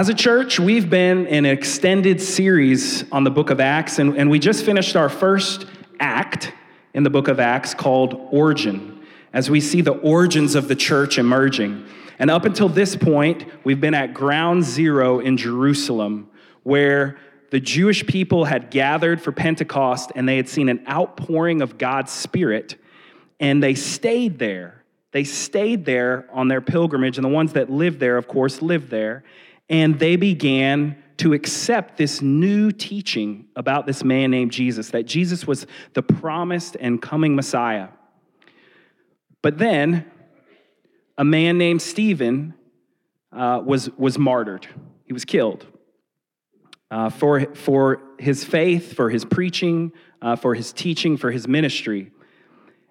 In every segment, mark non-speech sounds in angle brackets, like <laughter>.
As a church, we've been in an extended series on the book of Acts, and, and we just finished our first act in the book of Acts called Origin, as we see the origins of the church emerging. And up until this point, we've been at ground zero in Jerusalem, where the Jewish people had gathered for Pentecost and they had seen an outpouring of God's Spirit, and they stayed there. They stayed there on their pilgrimage, and the ones that lived there, of course, lived there and they began to accept this new teaching about this man named Jesus, that Jesus was the promised and coming Messiah. But then, a man named Stephen uh, was, was martyred. He was killed uh, for, for his faith, for his preaching, uh, for his teaching, for his ministry.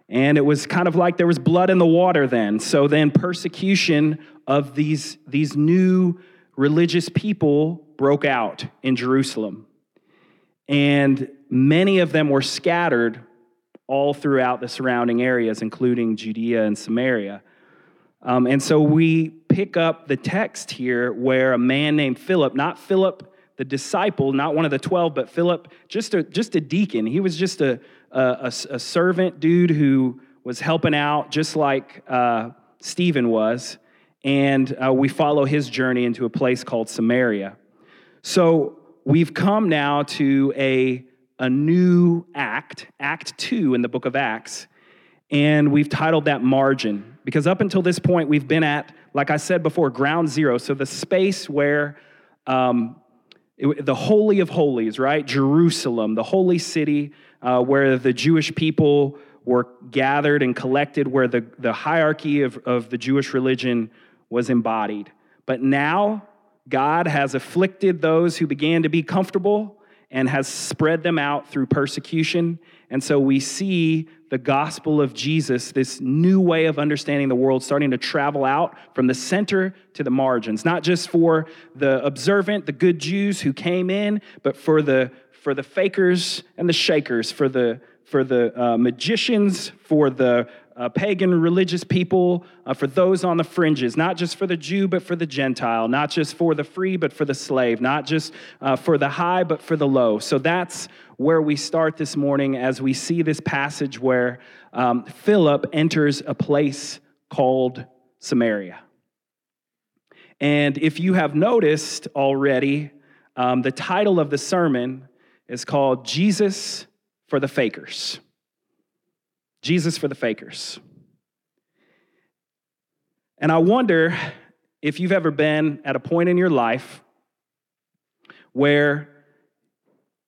And it was kind of like there was blood in the water then. So then, persecution of these, these new religious people broke out in Jerusalem. And many of them were scattered all throughout the surrounding areas, including Judea and Samaria. Um, and so we pick up the text here where a man named Philip, not Philip the disciple, not one of the 12, but Philip, just a, just a deacon. He was just a, a, a servant dude who was helping out, just like uh, Stephen was and uh, we follow his journey into a place called Samaria. So we've come now to a, a new act, Act Two in the book of Acts, and we've titled that Margin because up until this point we've been at, like I said before, ground zero. So the space where um, it, the Holy of Holies, right? Jerusalem, the holy city uh, where the Jewish people were gathered and collected, where the, the hierarchy of, of the Jewish religion was embodied. But now God has afflicted those who began to be comfortable and has spread them out through persecution. And so we see the gospel of Jesus, this new way of understanding the world, starting to travel out from the center to the margins, not just for the observant, the good Jews who came in, but for the for the fakers and the shakers, for the for the uh, magicians, for the uh, pagan religious people, uh, for those on the fringes, not just for the Jew, but for the Gentile, not just for the free, but for the slave, not just uh, for the high, but for the low. So that's where we start this morning as we see this passage where um, Philip enters a place called Samaria. And if you have noticed already, um, the title of the sermon is called Jesus for the Fakers. Jesus for the fakers. And I wonder if you've ever been at a point in your life where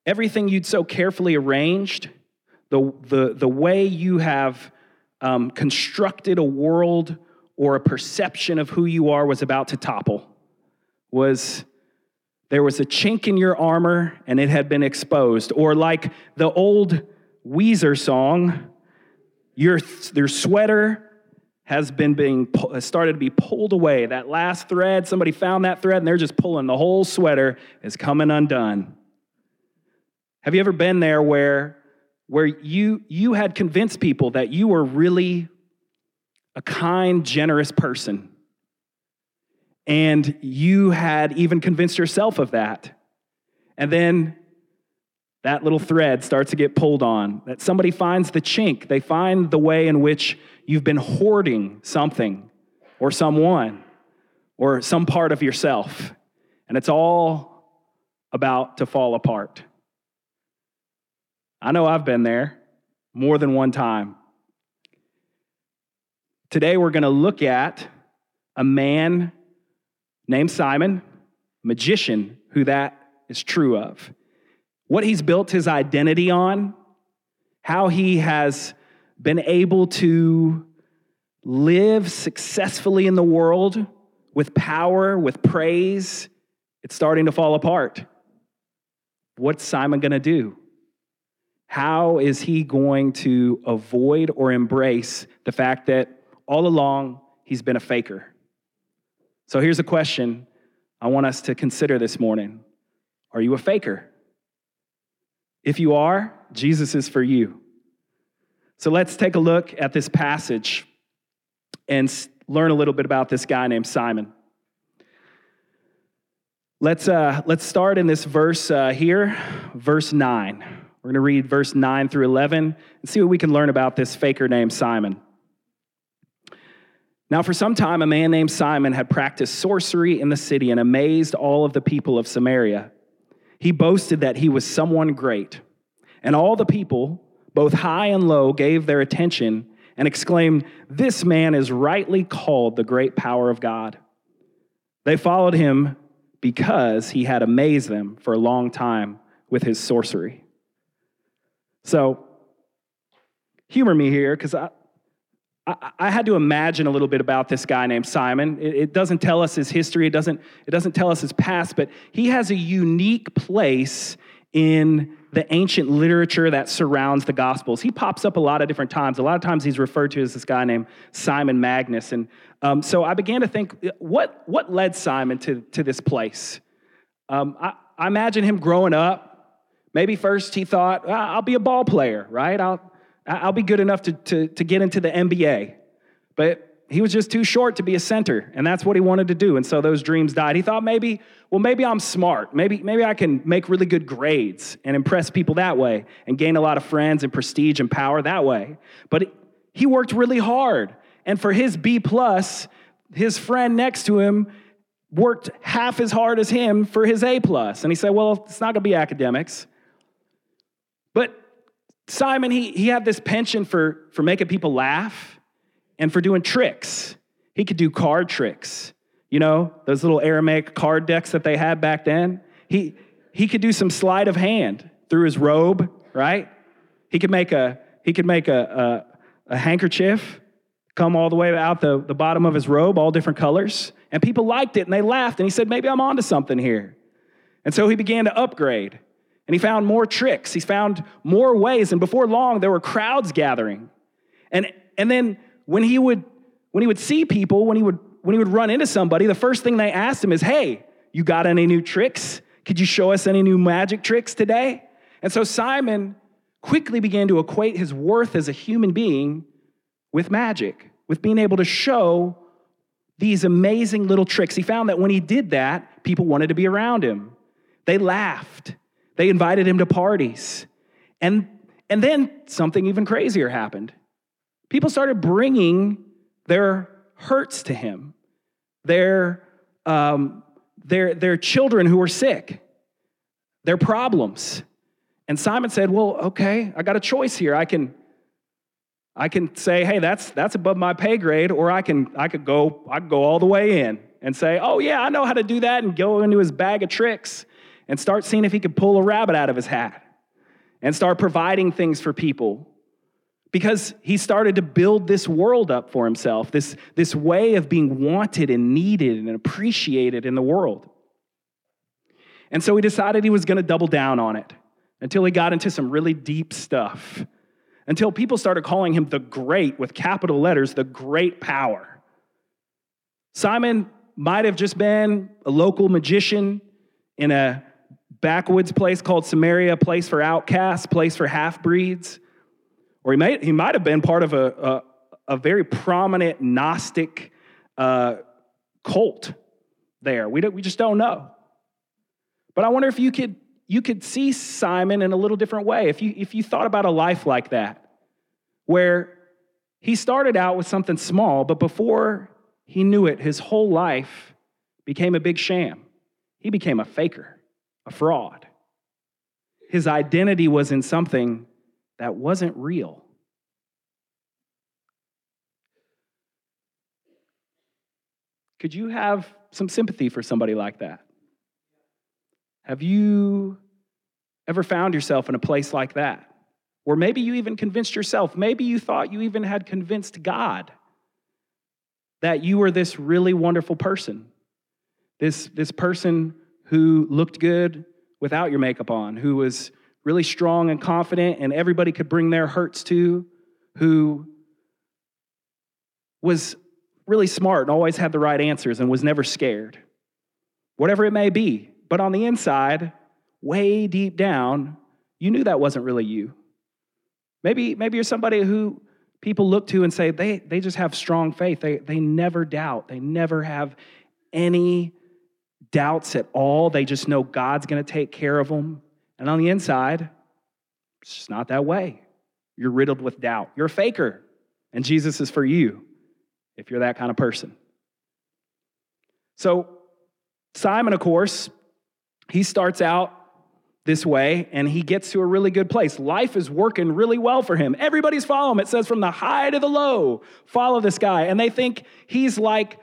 everything you'd so carefully arranged, the, the, the way you have um, constructed a world or a perception of who you are was about to topple, was there was a chink in your armor and it had been exposed. Or like the old Weezer song, your, your sweater has been being has started to be pulled away. That last thread, somebody found that thread and they're just pulling the whole sweater is coming undone. Have you ever been there where where you you had convinced people that you were really a kind, generous person? And you had even convinced yourself of that. And then that little thread starts to get pulled on, that somebody finds the chink, they find the way in which you've been hoarding something or someone or some part of yourself, and it's all about to fall apart. I know I've been there more than one time. Today, we're going to look at a man named Simon, magician, who that is true of what he's built his identity on, how he has been able to live successfully in the world with power, with praise, it's starting to fall apart. What's Simon going to do? How is he going to avoid or embrace the fact that all along he's been a faker? So here's a question I want us to consider this morning Are you a faker? If you are, Jesus is for you. So let's take a look at this passage and learn a little bit about this guy named Simon. Let's, uh, let's start in this verse uh, here, verse 9. We're going to read verse 9 through 11 and see what we can learn about this faker named Simon. Now, for some time, a man named Simon had practiced sorcery in the city and amazed all of the people of Samaria. He boasted that he was someone great. And all the people, both high and low, gave their attention and exclaimed, This man is rightly called the great power of God. They followed him because he had amazed them for a long time with his sorcery. So, humor me here because I, I, had to imagine a little bit about this guy named Simon. It, it doesn't tell us his history, it doesn't, it doesn't tell us his past, but he has a unique place in the ancient literature that surrounds the Gospels. He pops up a lot of different times. A lot of times he's referred to as this guy named Simon Magnus. And um, so I began to think what, what led Simon to, to this place? Um, I, I, imagine him growing up. Maybe first he thought, ah, I'll be a ball player, right? I'll, I'll be good enough to, to, to get into the NBA. But he was just too short to be a center, and that's what he wanted to do. And so those dreams died. He thought maybe, well, maybe I'm smart. Maybe, maybe I can make really good grades and impress people that way and gain a lot of friends and prestige and power that way. But he worked really hard. And for his B plus, his friend next to him worked half as hard as him for his A plus. And he said, well, it's not gonna be academics. Simon, he, he had this penchant for, for making people laugh and for doing tricks. He could do card tricks. You know, those little Aramaic card decks that they had back then. He, he could do some sleight of hand through his robe, right? He could make a, he could make a, a, a handkerchief come all the way out the, the bottom of his robe, all different colors. And people liked it and they laughed. And he said, maybe I'm onto something here. And so he began to upgrade. And he found more tricks. He found more ways. And before long, there were crowds gathering. And, and then when he would when he would see people, when he would when he would run into somebody, the first thing they asked him is, "Hey, you got any new tricks? Could you show us any new magic tricks today?" And so Simon quickly began to equate his worth as a human being with magic, with being able to show these amazing little tricks. He found that when he did that, people wanted to be around him. They laughed. They invited him to parties. And, and then something even crazier happened people started bringing their hurts to him, their, um, their, their children who were sick, their problems. And Simon said, Well, okay, I got a choice here. I can. I can say, hey, that's that's above my pay grade, or I can I could go I could go all the way in and say, oh yeah, I know how to do that, and go into his bag of tricks and start seeing if he could pull a rabbit out of his hat and start providing things for people because he started to build this world up for himself, this, this way of being wanted and needed and appreciated in the world. And so he decided he was going to double down on it until he got into some really deep stuff, until people started calling him the great with capital letters, the great power. Simon might have just been a local magician in a backwoods place called Samaria, place for outcasts, place for half breeds. Or he, may, he might have been part of a, a, a very prominent Gnostic uh, cult there. We, we just don't know. But I wonder if you could, you could see Simon in a little different way. If you, if you thought about a life like that, where he started out with something small, but before he knew it, his whole life became a big sham. He became a faker, a fraud. His identity was in something that wasn't real. Could you have some sympathy for somebody like that? Have you ever found yourself in a place like that? Or maybe you even convinced yourself, maybe you thought you even had convinced God that you were this really wonderful person. This, this person who looked good without your makeup on, who was really strong and confident, and everybody could bring their hurts to, who was really smart and always had the right answers and was never scared. Whatever it may be. But on the inside, way deep down, you knew that wasn't really you. Maybe, maybe you're somebody who people look to and say they, they just have strong faith. They, they never doubt, they never have any doubts at all. They just know God's going to take care of them. And on the inside, it's just not that way. You're riddled with doubt. You're a faker. And Jesus is for you if you're that kind of person. So, Simon, of course, he starts out this way and he gets to a really good place. Life is working really well for him. Everybody's following him. It says from the high to the low, follow this guy. And they think he's like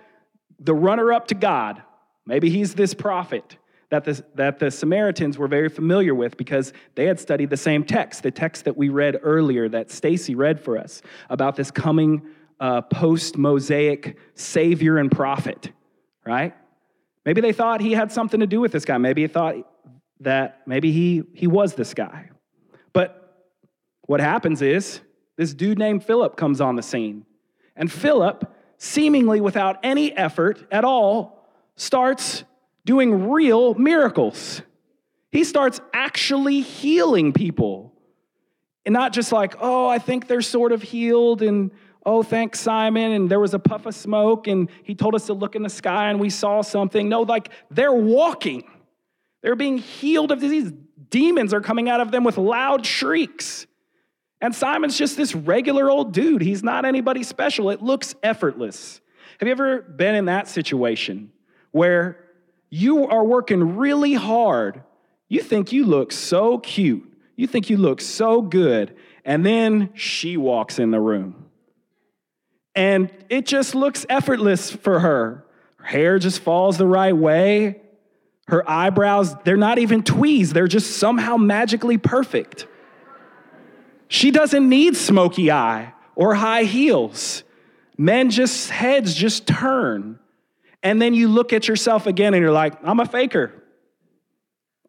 the runner up to God. Maybe he's this prophet that the, that the Samaritans were very familiar with because they had studied the same text, the text that we read earlier that Stacy read for us about this coming uh, post Mosaic savior and prophet, right? Maybe they thought he had something to do with this guy. Maybe he thought that maybe he, he was this guy. But what happens is this dude named Philip comes on the scene. And Philip, seemingly without any effort at all, starts doing real miracles. He starts actually healing people. And not just like, oh, I think they're sort of healed, and oh, thanks, Simon, and there was a puff of smoke, and he told us to look in the sky and we saw something. No, like they're walking, they're being healed of disease. Demons are coming out of them with loud shrieks. And Simon's just this regular old dude. He's not anybody special. It looks effortless. Have you ever been in that situation where you are working really hard. You think you look so cute. You think you look so good. And then she walks in the room. And it just looks effortless for her. Her hair just falls the right way. Her eyebrows, they're not even tweezed, they're just somehow magically perfect. She doesn't need smoky eye or high heels. Men just heads just turn. And then you look at yourself again and you're like, I'm a faker.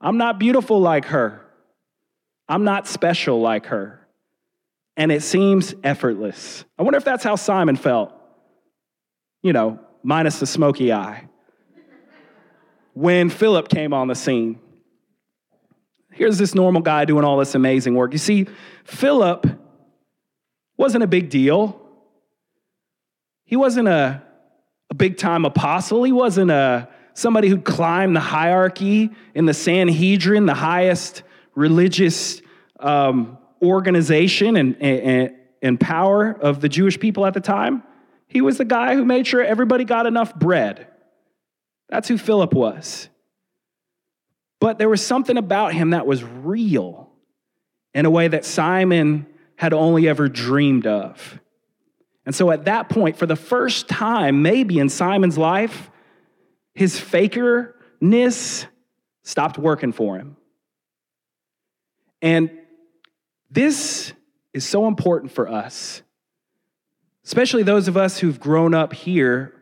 I'm not beautiful like her. I'm not special like her. And it seems effortless. I wonder if that's how Simon felt, you know, minus the smoky eye, when Philip came on the scene. Here's this normal guy doing all this amazing work. You see, Philip wasn't a big deal. He wasn't a big time apostle. He wasn't a somebody who climbed the hierarchy in the Sanhedrin, the highest religious um, organization and, and, and power of the Jewish people at the time. He was the guy who made sure everybody got enough bread. That's who Philip was. But there was something about him that was real in a way that Simon had only ever dreamed of. And so at that point, for the first time, maybe in Simon's life, his fakerness stopped working for him. And this is so important for us, especially those of us who've grown up here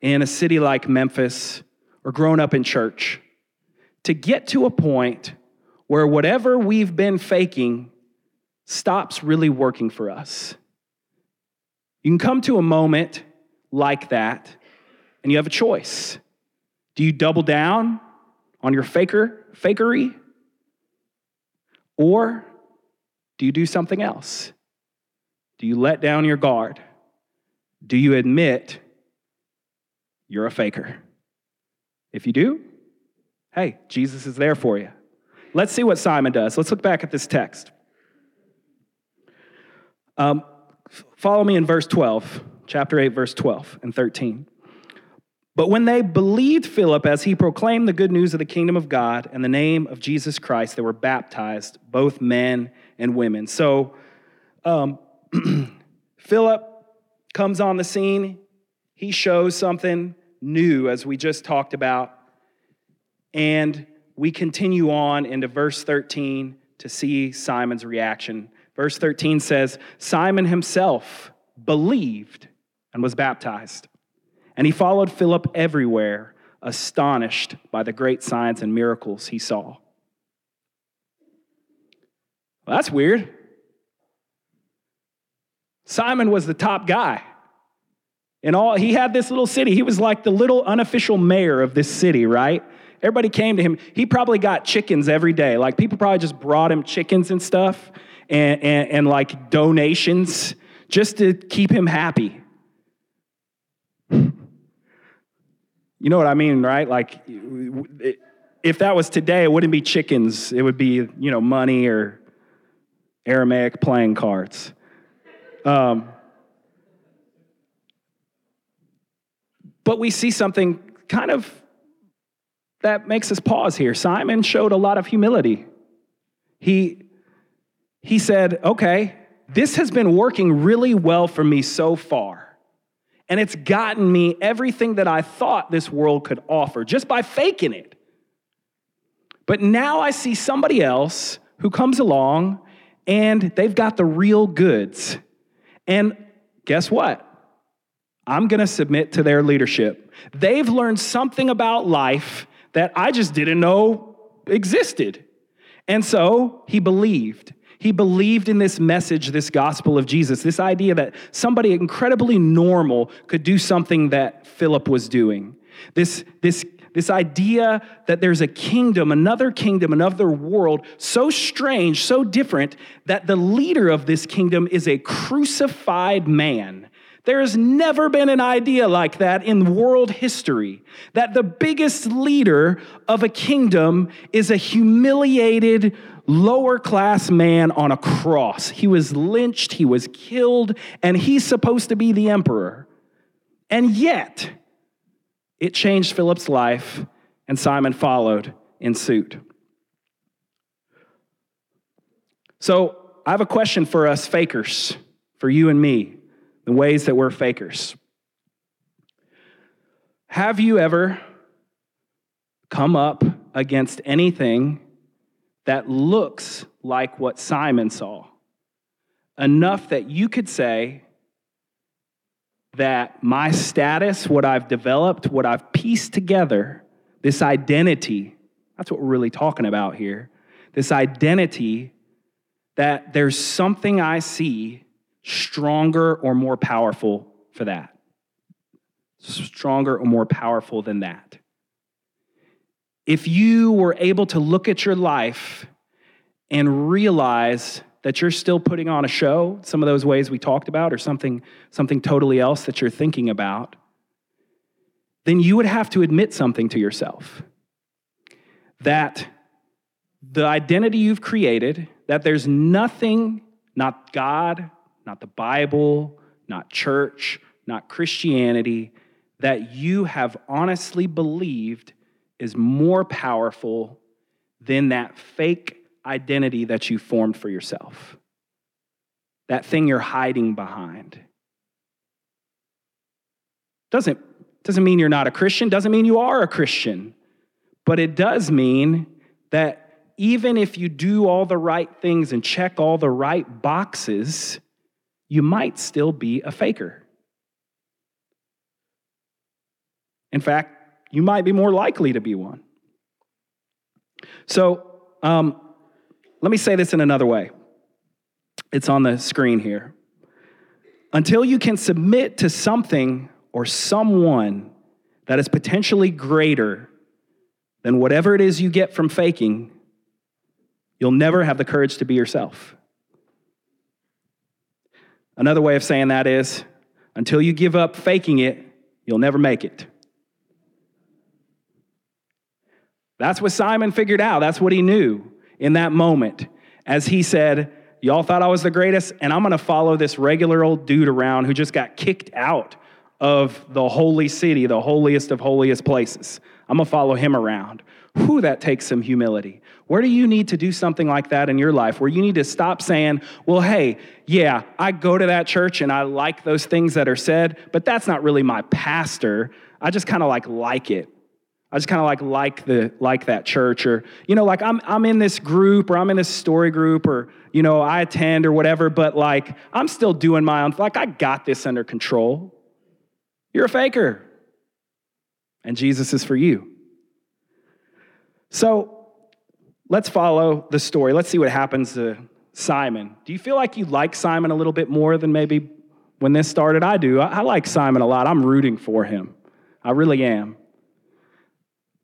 in a city like Memphis or grown up in church, to get to a point where whatever we've been faking stops really working for us. You can come to a moment like that and you have a choice. Do you double down on your faker, fakery? Or do you do something else? Do you let down your guard? Do you admit you're a faker? If you do, hey, Jesus is there for you. Let's see what Simon does. Let's look back at this text. Um, Follow me in verse 12, chapter 8, verse 12 and 13. But when they believed Philip as he proclaimed the good news of the kingdom of God and the name of Jesus Christ, they were baptized, both men and women. So um, <clears throat> Philip comes on the scene. He shows something new, as we just talked about. And we continue on into verse 13 to see Simon's reaction Verse 13 says Simon himself believed and was baptized. And he followed Philip everywhere, astonished by the great signs and miracles he saw. Well, that's weird. Simon was the top guy. In all, he had this little city. He was like the little unofficial mayor of this city, right? Everybody came to him. He probably got chickens every day. Like people probably just brought him chickens and stuff and, and, and like donations just to keep him happy. You know what I mean, right? Like, if that was today, it wouldn't be chickens. It would be, you know, money or Aramaic playing cards. Um, but we see something kind of that makes us pause here. Simon showed a lot of humility. He, he said, okay, this has been working really well for me so far. And it's gotten me everything that I thought this world could offer just by faking it. But now I see somebody else who comes along and they've got the real goods. And guess what? I'm going to submit to their leadership. They've learned something about life that I just didn't know existed. And so he believed. He believed in this message, this gospel of Jesus, this idea that somebody incredibly normal could do something that Philip was doing. This, this, this idea that there's a kingdom, another kingdom, another world, so strange, so different, that the leader of this kingdom is a crucified man there has never been an idea like that in world history that the biggest leader of a kingdom is a humiliated, lower class man on a cross. He was lynched, he was killed, and he's supposed to be the emperor. And yet, it changed Philip's life, and Simon followed in suit. So, I have a question for us fakers, for you and me the ways that we're fakers. Have you ever come up against anything that looks like what Simon saw? Enough that you could say that my status, what I've developed, what I've pieced together, this identity, that's what we're really talking about here. This identity that there's something I see stronger or more powerful for that. Stronger or more powerful than that. If you were able to look at your life and realize that you're still putting on a show, some of those ways we talked about, or something, something totally else that you're thinking about, then you would have to admit something to yourself. That the identity you've created, that there's nothing, not God, not the Bible, not church, not Christianity, that you have honestly believed is more powerful than that fake identity that you formed for yourself. That thing you're hiding behind. Doesn't, doesn't mean you're not a Christian, doesn't mean you are a Christian, but it does mean that even if you do all the right things and check all the right boxes, you might still be a faker. In fact, you might be more likely to be one. So, um, let me say this in another way. It's on the screen here. Until you can submit to something or someone that is potentially greater than whatever it is you get from faking, you'll never have the courage to be yourself. Another way of saying that is until you give up faking it, you'll never make it. That's what Simon figured out. That's what he knew in that moment as he said, Y'all thought I was the greatest, and I'm gonna follow this regular old dude around who just got kicked out of the holy city, the holiest of holiest places. I'm gonna follow him around. Who that takes some humility. Where do you need to do something like that in your life where you need to stop saying, well, hey, yeah, I go to that church and I like those things that are said, but that's not really my pastor. I just kind of like like it. I just kind of like like the like that church or you know like I'm I'm in this group or I'm in this story group or you know I attend or whatever but like I'm still doing my own like I got this under control. You're a faker. And Jesus is for you. So let's follow the story. Let's see what happens to Simon. Do you feel like you like Simon a little bit more than maybe when this started? I do. I, I like Simon a lot. I'm rooting for him. I really am.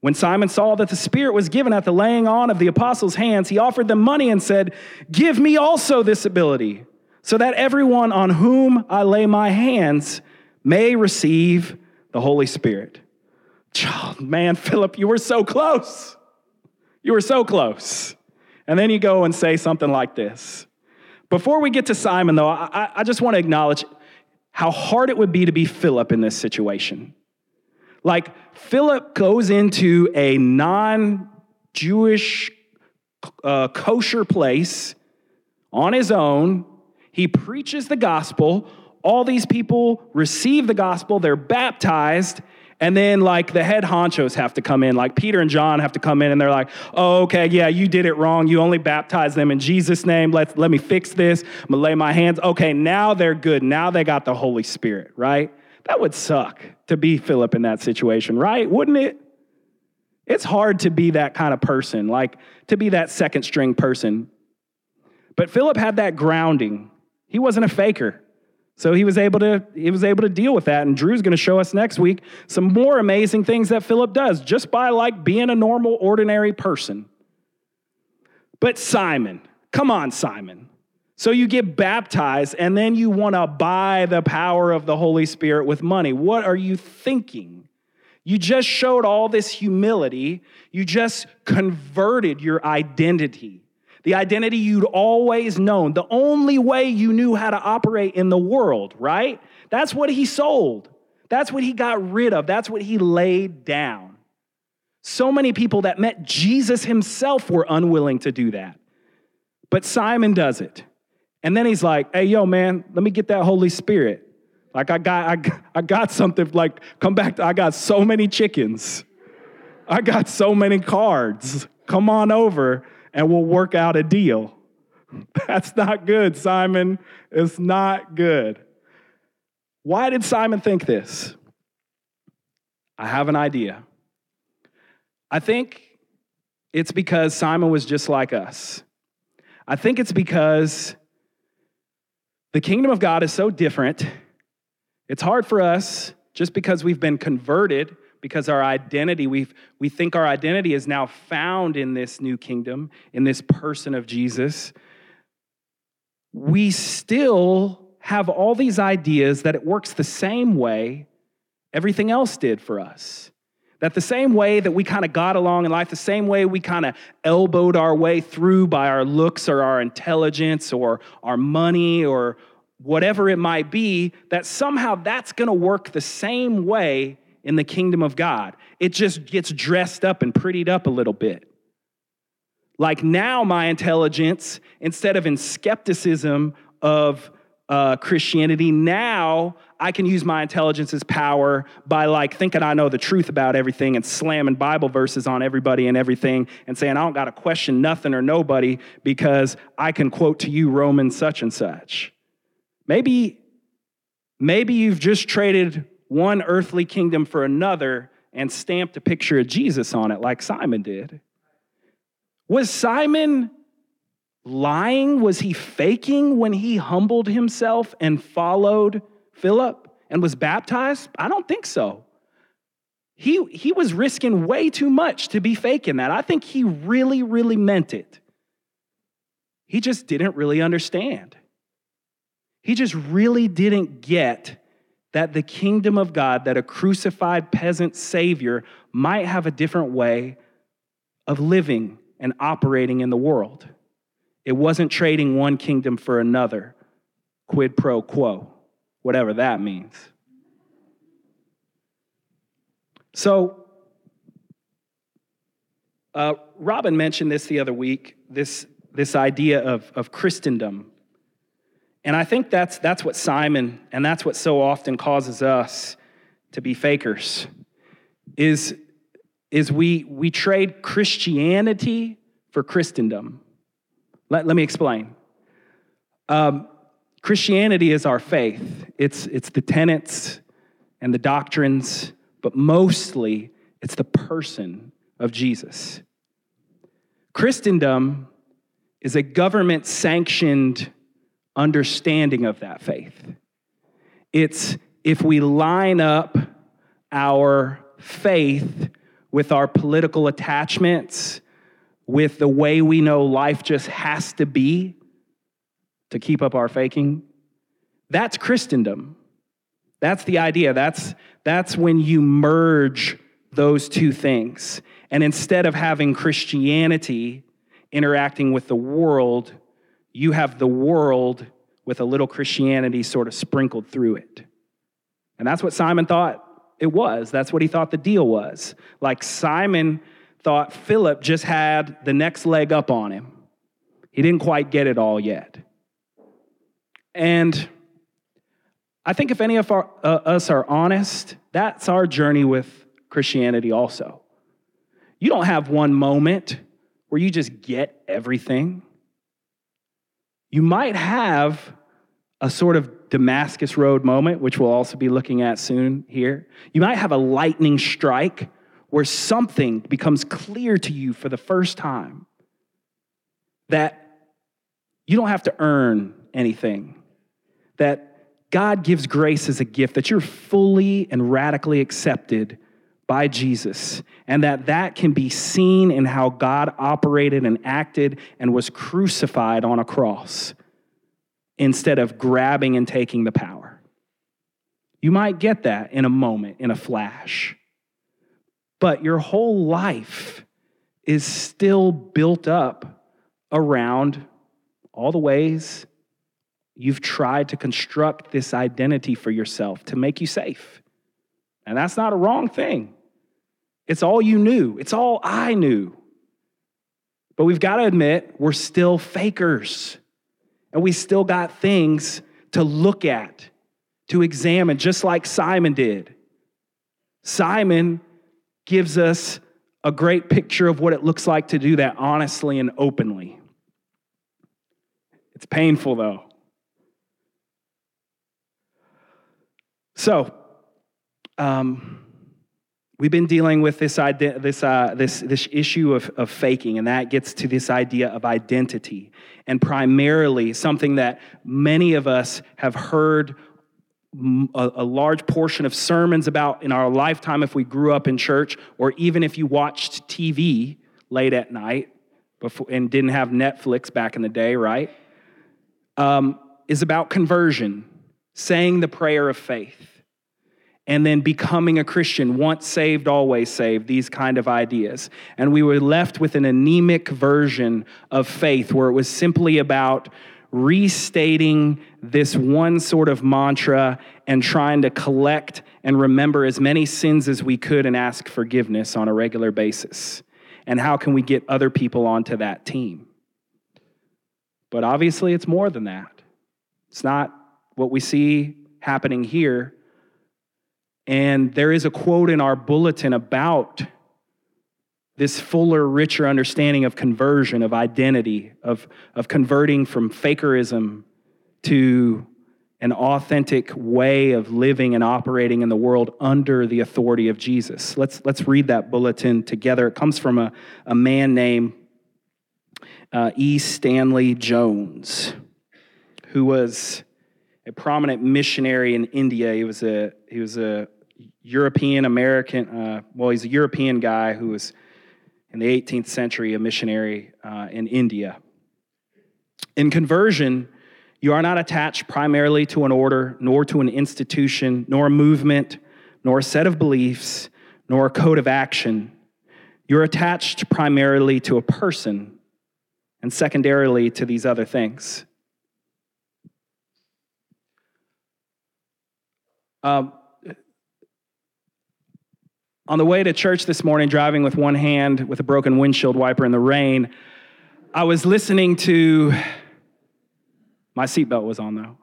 When Simon saw that the Spirit was given at the laying on of the apostles' hands, he offered them money and said, Give me also this ability, so that everyone on whom I lay my hands may receive the Holy Spirit. Child, man, Philip, you were so close. You were so close. And then you go and say something like this. Before we get to Simon, though, I, I just want to acknowledge how hard it would be to be Philip in this situation. Like, Philip goes into a non Jewish uh, kosher place on his own. He preaches the gospel. All these people receive the gospel, they're baptized, and then, like, the head honchos have to come in, like Peter and John have to come in, and they're like, oh, okay, yeah, you did it wrong. You only baptized them in Jesus' name. Let, let me fix this. I'm gonna lay my hands. Okay, now they're good. Now they got the Holy Spirit, right? That would suck to be Philip in that situation, right? Wouldn't it? It's hard to be that kind of person, like to be that second string person. But Philip had that grounding. He wasn't a faker. So he was able to he was able to deal with that and Drew's going to show us next week some more amazing things that Philip does just by like being a normal ordinary person. But Simon, come on Simon. So you get baptized and then you want to buy the power of the Holy Spirit with money. What are you thinking? You just showed all this humility. You just converted your identity the identity you'd always known, the only way you knew how to operate in the world, right? That's what he sold. That's what he got rid of. That's what he laid down. So many people that met Jesus himself were unwilling to do that. But Simon does it. And then he's like, hey, yo, man, let me get that Holy Spirit. Like, I got, I, I got something, like, come back, to, I got so many chickens. I got so many cards. Come on over and we'll work out a deal. <laughs> That's not good, Simon. It's not good. Why did Simon think this? I have an idea. I think it's because Simon was just like us. I think it's because the kingdom of God is so different. It's hard for us just because we've been converted because our identity, we we think our identity is now found in this new kingdom, in this person of Jesus. We still have all these ideas that it works the same way everything else did for us. That the same way that we kind of got along in life, the same way we kind of elbowed our way through by our looks or our intelligence or our money or whatever it might be, that somehow that's going to work the same way in the kingdom of God. It just gets dressed up and prettied up a little bit. Like now, my intelligence, instead of in skepticism of uh, Christianity, now I can use my intelligence as power by like thinking I know the truth about everything and slamming Bible verses on everybody and everything and saying I don't got to question nothing or nobody because I can quote to you Romans such and such. Maybe, maybe you've just traded one earthly kingdom for another and stamped a picture of Jesus on it, like Simon did. Was Simon lying? Was he faking when he humbled himself and followed Philip and was baptized? I don't think so. He, he was risking way too much to be faking that. I think he really, really meant it. He just didn't really understand. He just really didn't get that the kingdom of God, that a crucified peasant savior might have a different way of living and operating in the world. It wasn't trading one kingdom for another, quid pro quo, whatever that means. So, uh, Robin mentioned this the other week this, this idea of, of Christendom and I think that's, that's what Simon, and that's what so often causes us to be fakers, is, is we, we trade Christianity for Christendom. Let, let me explain. Um, Christianity is our faith. It's, it's the tenets and the doctrines, but mostly it's the person of Jesus. Christendom is a government sanctioned understanding of that faith. It's if we line up our faith with our political attachments, with the way we know life just has to be to keep up our faking, that's Christendom. That's the idea. That's, that's when you merge those two things. And instead of having Christianity interacting with the world, you have the world with a little Christianity sort of sprinkled through it. And that's what Simon thought it was. That's what he thought the deal was. Like Simon thought Philip just had the next leg up on him. He didn't quite get it all yet. And I think if any of our, uh, us are honest, that's our journey with Christianity also. You don't have one moment where you just get everything. You might have a sort of Damascus Road moment, which we'll also be looking at soon here. You might have a lightning strike where something becomes clear to you for the first time that you don't have to earn anything, that God gives grace as a gift, that you're fully and radically accepted by Jesus, and that that can be seen in how God operated and acted and was crucified on a cross instead of grabbing and taking the power. You might get that in a moment, in a flash, but your whole life is still built up around all the ways you've tried to construct this identity for yourself to make you safe. And that's not a wrong thing. It's all you knew, it's all I knew. But we've got to admit, we're still fakers. And we still got things to look at, to examine, just like Simon did. Simon gives us a great picture of what it looks like to do that honestly and openly. It's painful, though. So, um, We've been dealing with this, this, uh, this, this issue of, of faking, and that gets to this idea of identity. And primarily, something that many of us have heard a, a, large portion of sermons about in our lifetime if we grew up in church, or even if you watched TV late at night before, and didn't have Netflix back in the day, right? Um, is about conversion, saying the prayer of faith and then becoming a Christian, once saved, always saved, these kind of ideas. And we were left with an anemic version of faith where it was simply about restating this one sort of mantra and trying to collect and remember as many sins as we could and ask forgiveness on a regular basis. And how can we get other people onto that team? But obviously, it's more than that. It's not what we see happening here and there is a quote in our bulletin about this fuller, richer understanding of conversion, of identity, of, of converting from fakerism to an authentic way of living and operating in the world under the authority of Jesus. Let's, let's read that bulletin together. It comes from a, a man named uh, E. Stanley Jones, who was a prominent missionary in India. He was a, he was a European American, uh, well, he's a European guy who was in the 18th century a missionary uh, in India. In conversion, you are not attached primarily to an order, nor to an institution, nor a movement, nor a set of beliefs, nor a code of action. You're attached primarily to a person and secondarily to these other things. Um, on the way to church this morning, driving with one hand with a broken windshield wiper in the rain, I was listening to my seatbelt was on though.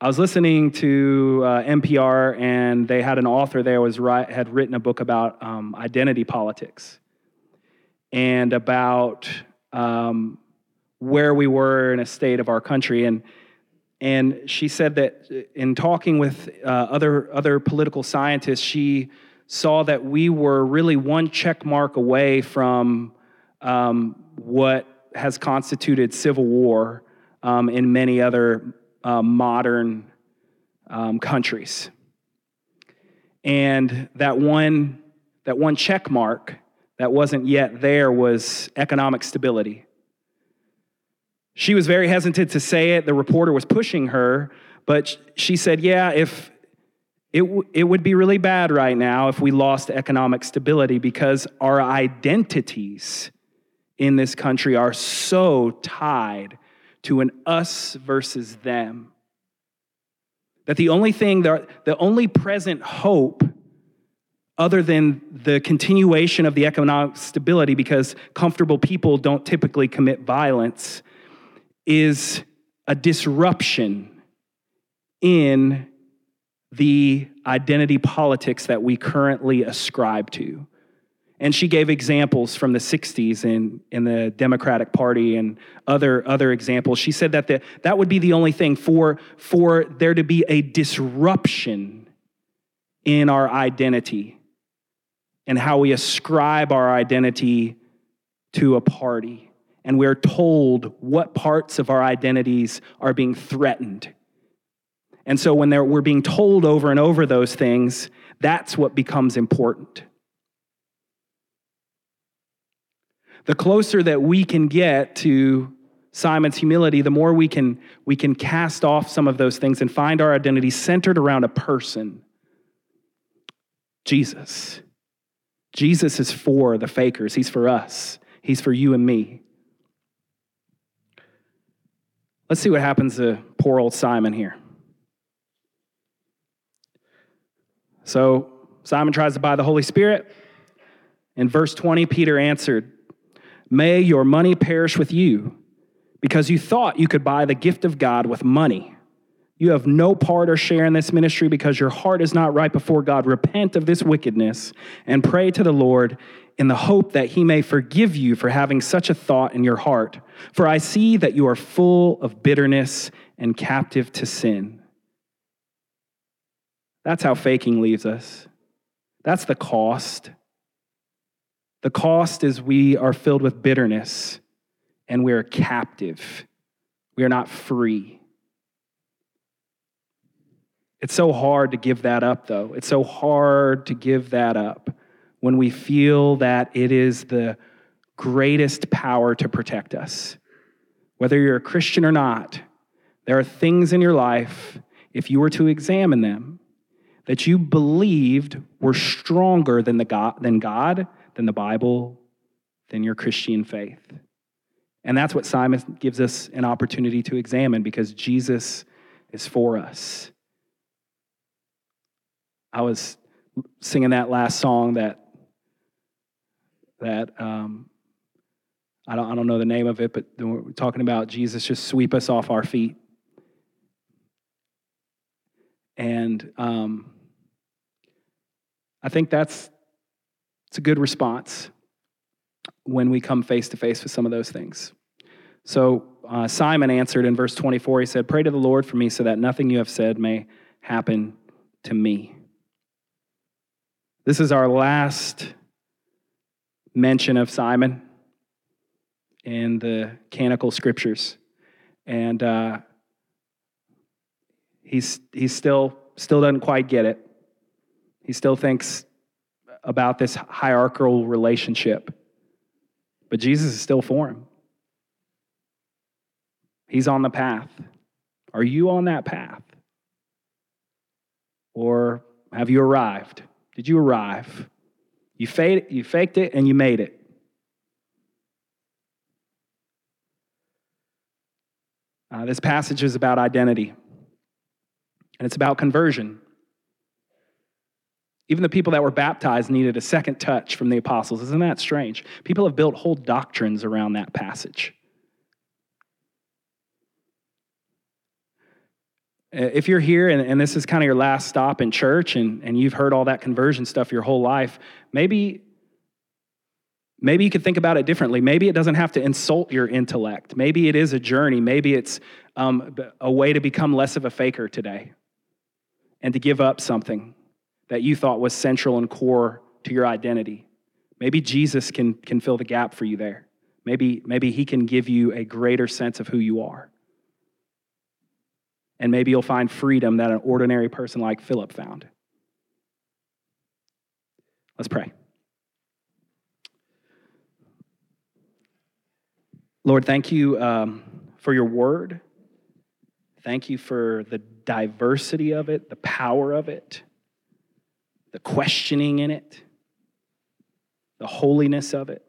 I was listening to uh, NPR, and they had an author there was had written a book about um, identity politics and about um, where we were in a state of our country. And and she said that in talking with uh, other, other political scientists, she saw that we were really one check mark away from um, what has constituted civil war um, in many other uh, modern um, countries. And that one, that one check mark that wasn't yet there was economic stability. She was very hesitant to say it. The reporter was pushing her, but she said, Yeah, if it, w- it would be really bad right now if we lost economic stability because our identities in this country are so tied to an us versus them. That the only thing, the, the only present hope, other than the continuation of the economic stability, because comfortable people don't typically commit violence, is a disruption in the identity politics that we currently ascribe to. And she gave examples from the 60s in, in the Democratic Party and other, other examples. She said that the, that would be the only thing for, for there to be a disruption in our identity and how we ascribe our identity to a party. And we're told what parts of our identities are being threatened. And so when we're being told over and over those things, that's what becomes important. the closer that we can get to Simon's humility, the more we can, we can cast off some of those things and find our identity centered around a person Jesus. Jesus is for the fakers, He's for us, He's for you and me. Let's see what happens to poor old Simon here. So, Simon tries to buy the Holy Spirit. In verse 20, Peter answered, May your money perish with you, because you thought you could buy the gift of God with money. You have no part or share in this ministry because your heart is not right before God. Repent of this wickedness and pray to the Lord in the hope that he may forgive you for having such a thought in your heart. For I see that you are full of bitterness and captive to sin. That's how faking leaves us. That's the cost. The cost is we are filled with bitterness and we are captive. We are not free. It's so hard to give that up, though. It's so hard to give that up when we feel that it is the greatest power to protect us. Whether you're a Christian or not, there are things in your life, if you were to examine them, that you believed were stronger than, the God, than God than the Bible, than your Christian faith. And that's what Simon gives us an opportunity to examine because Jesus is for us. I was singing that last song that that um, I don't I don't know the name of it, but we're talking about Jesus just sweep us off our feet. And um, I think that's it's a good response when we come face to face with some of those things. So uh, Simon answered in verse 24, he said, Pray to the Lord for me so that nothing you have said may happen to me. This is our last mention of Simon in the canonical scriptures. And uh, he's, he's still, still doesn't quite get it. He still thinks about this hierarchical relationship. But Jesus is still for him. He's on the path. Are you on that path? Or have you arrived? Did you arrive? You, faked, you faked it and you made it. Uh, this passage is about identity, and it's about conversion. Even the people that were baptized needed a second touch from the apostles. Isn't that strange? People have built whole doctrines around that passage. If you're here and, and this is kind of your last stop in church and, and you've heard all that conversion stuff your whole life, maybe Maybe you could think about it differently. Maybe it doesn't have to insult your intellect. Maybe it is a journey. Maybe it's um, a way to become less of a faker today and to give up something that you thought was central and core to your identity. Maybe Jesus can, can fill the gap for you there. Maybe, maybe He can give you a greater sense of who you are. And maybe you'll find freedom that an ordinary person like Philip found. Let's pray. Lord, thank you um, for your word. Thank you for the diversity of it, the power of it, the questioning in it, the holiness of it.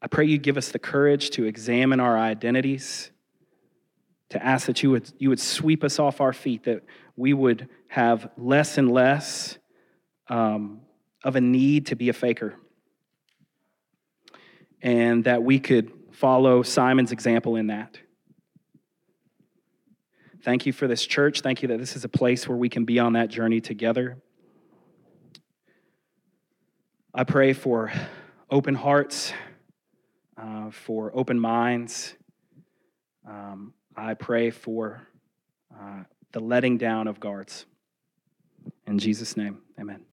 I pray you give us the courage to examine our identities, to ask that you would, you would sweep us off our feet, that we would have less and less um, of a need to be a faker and that we could follow Simon's example in that. Thank you for this church. Thank you that this is a place where we can be on that journey together. I pray for open hearts, uh, for open minds. Um, I pray for uh, the letting down of guards. In Jesus' name, amen.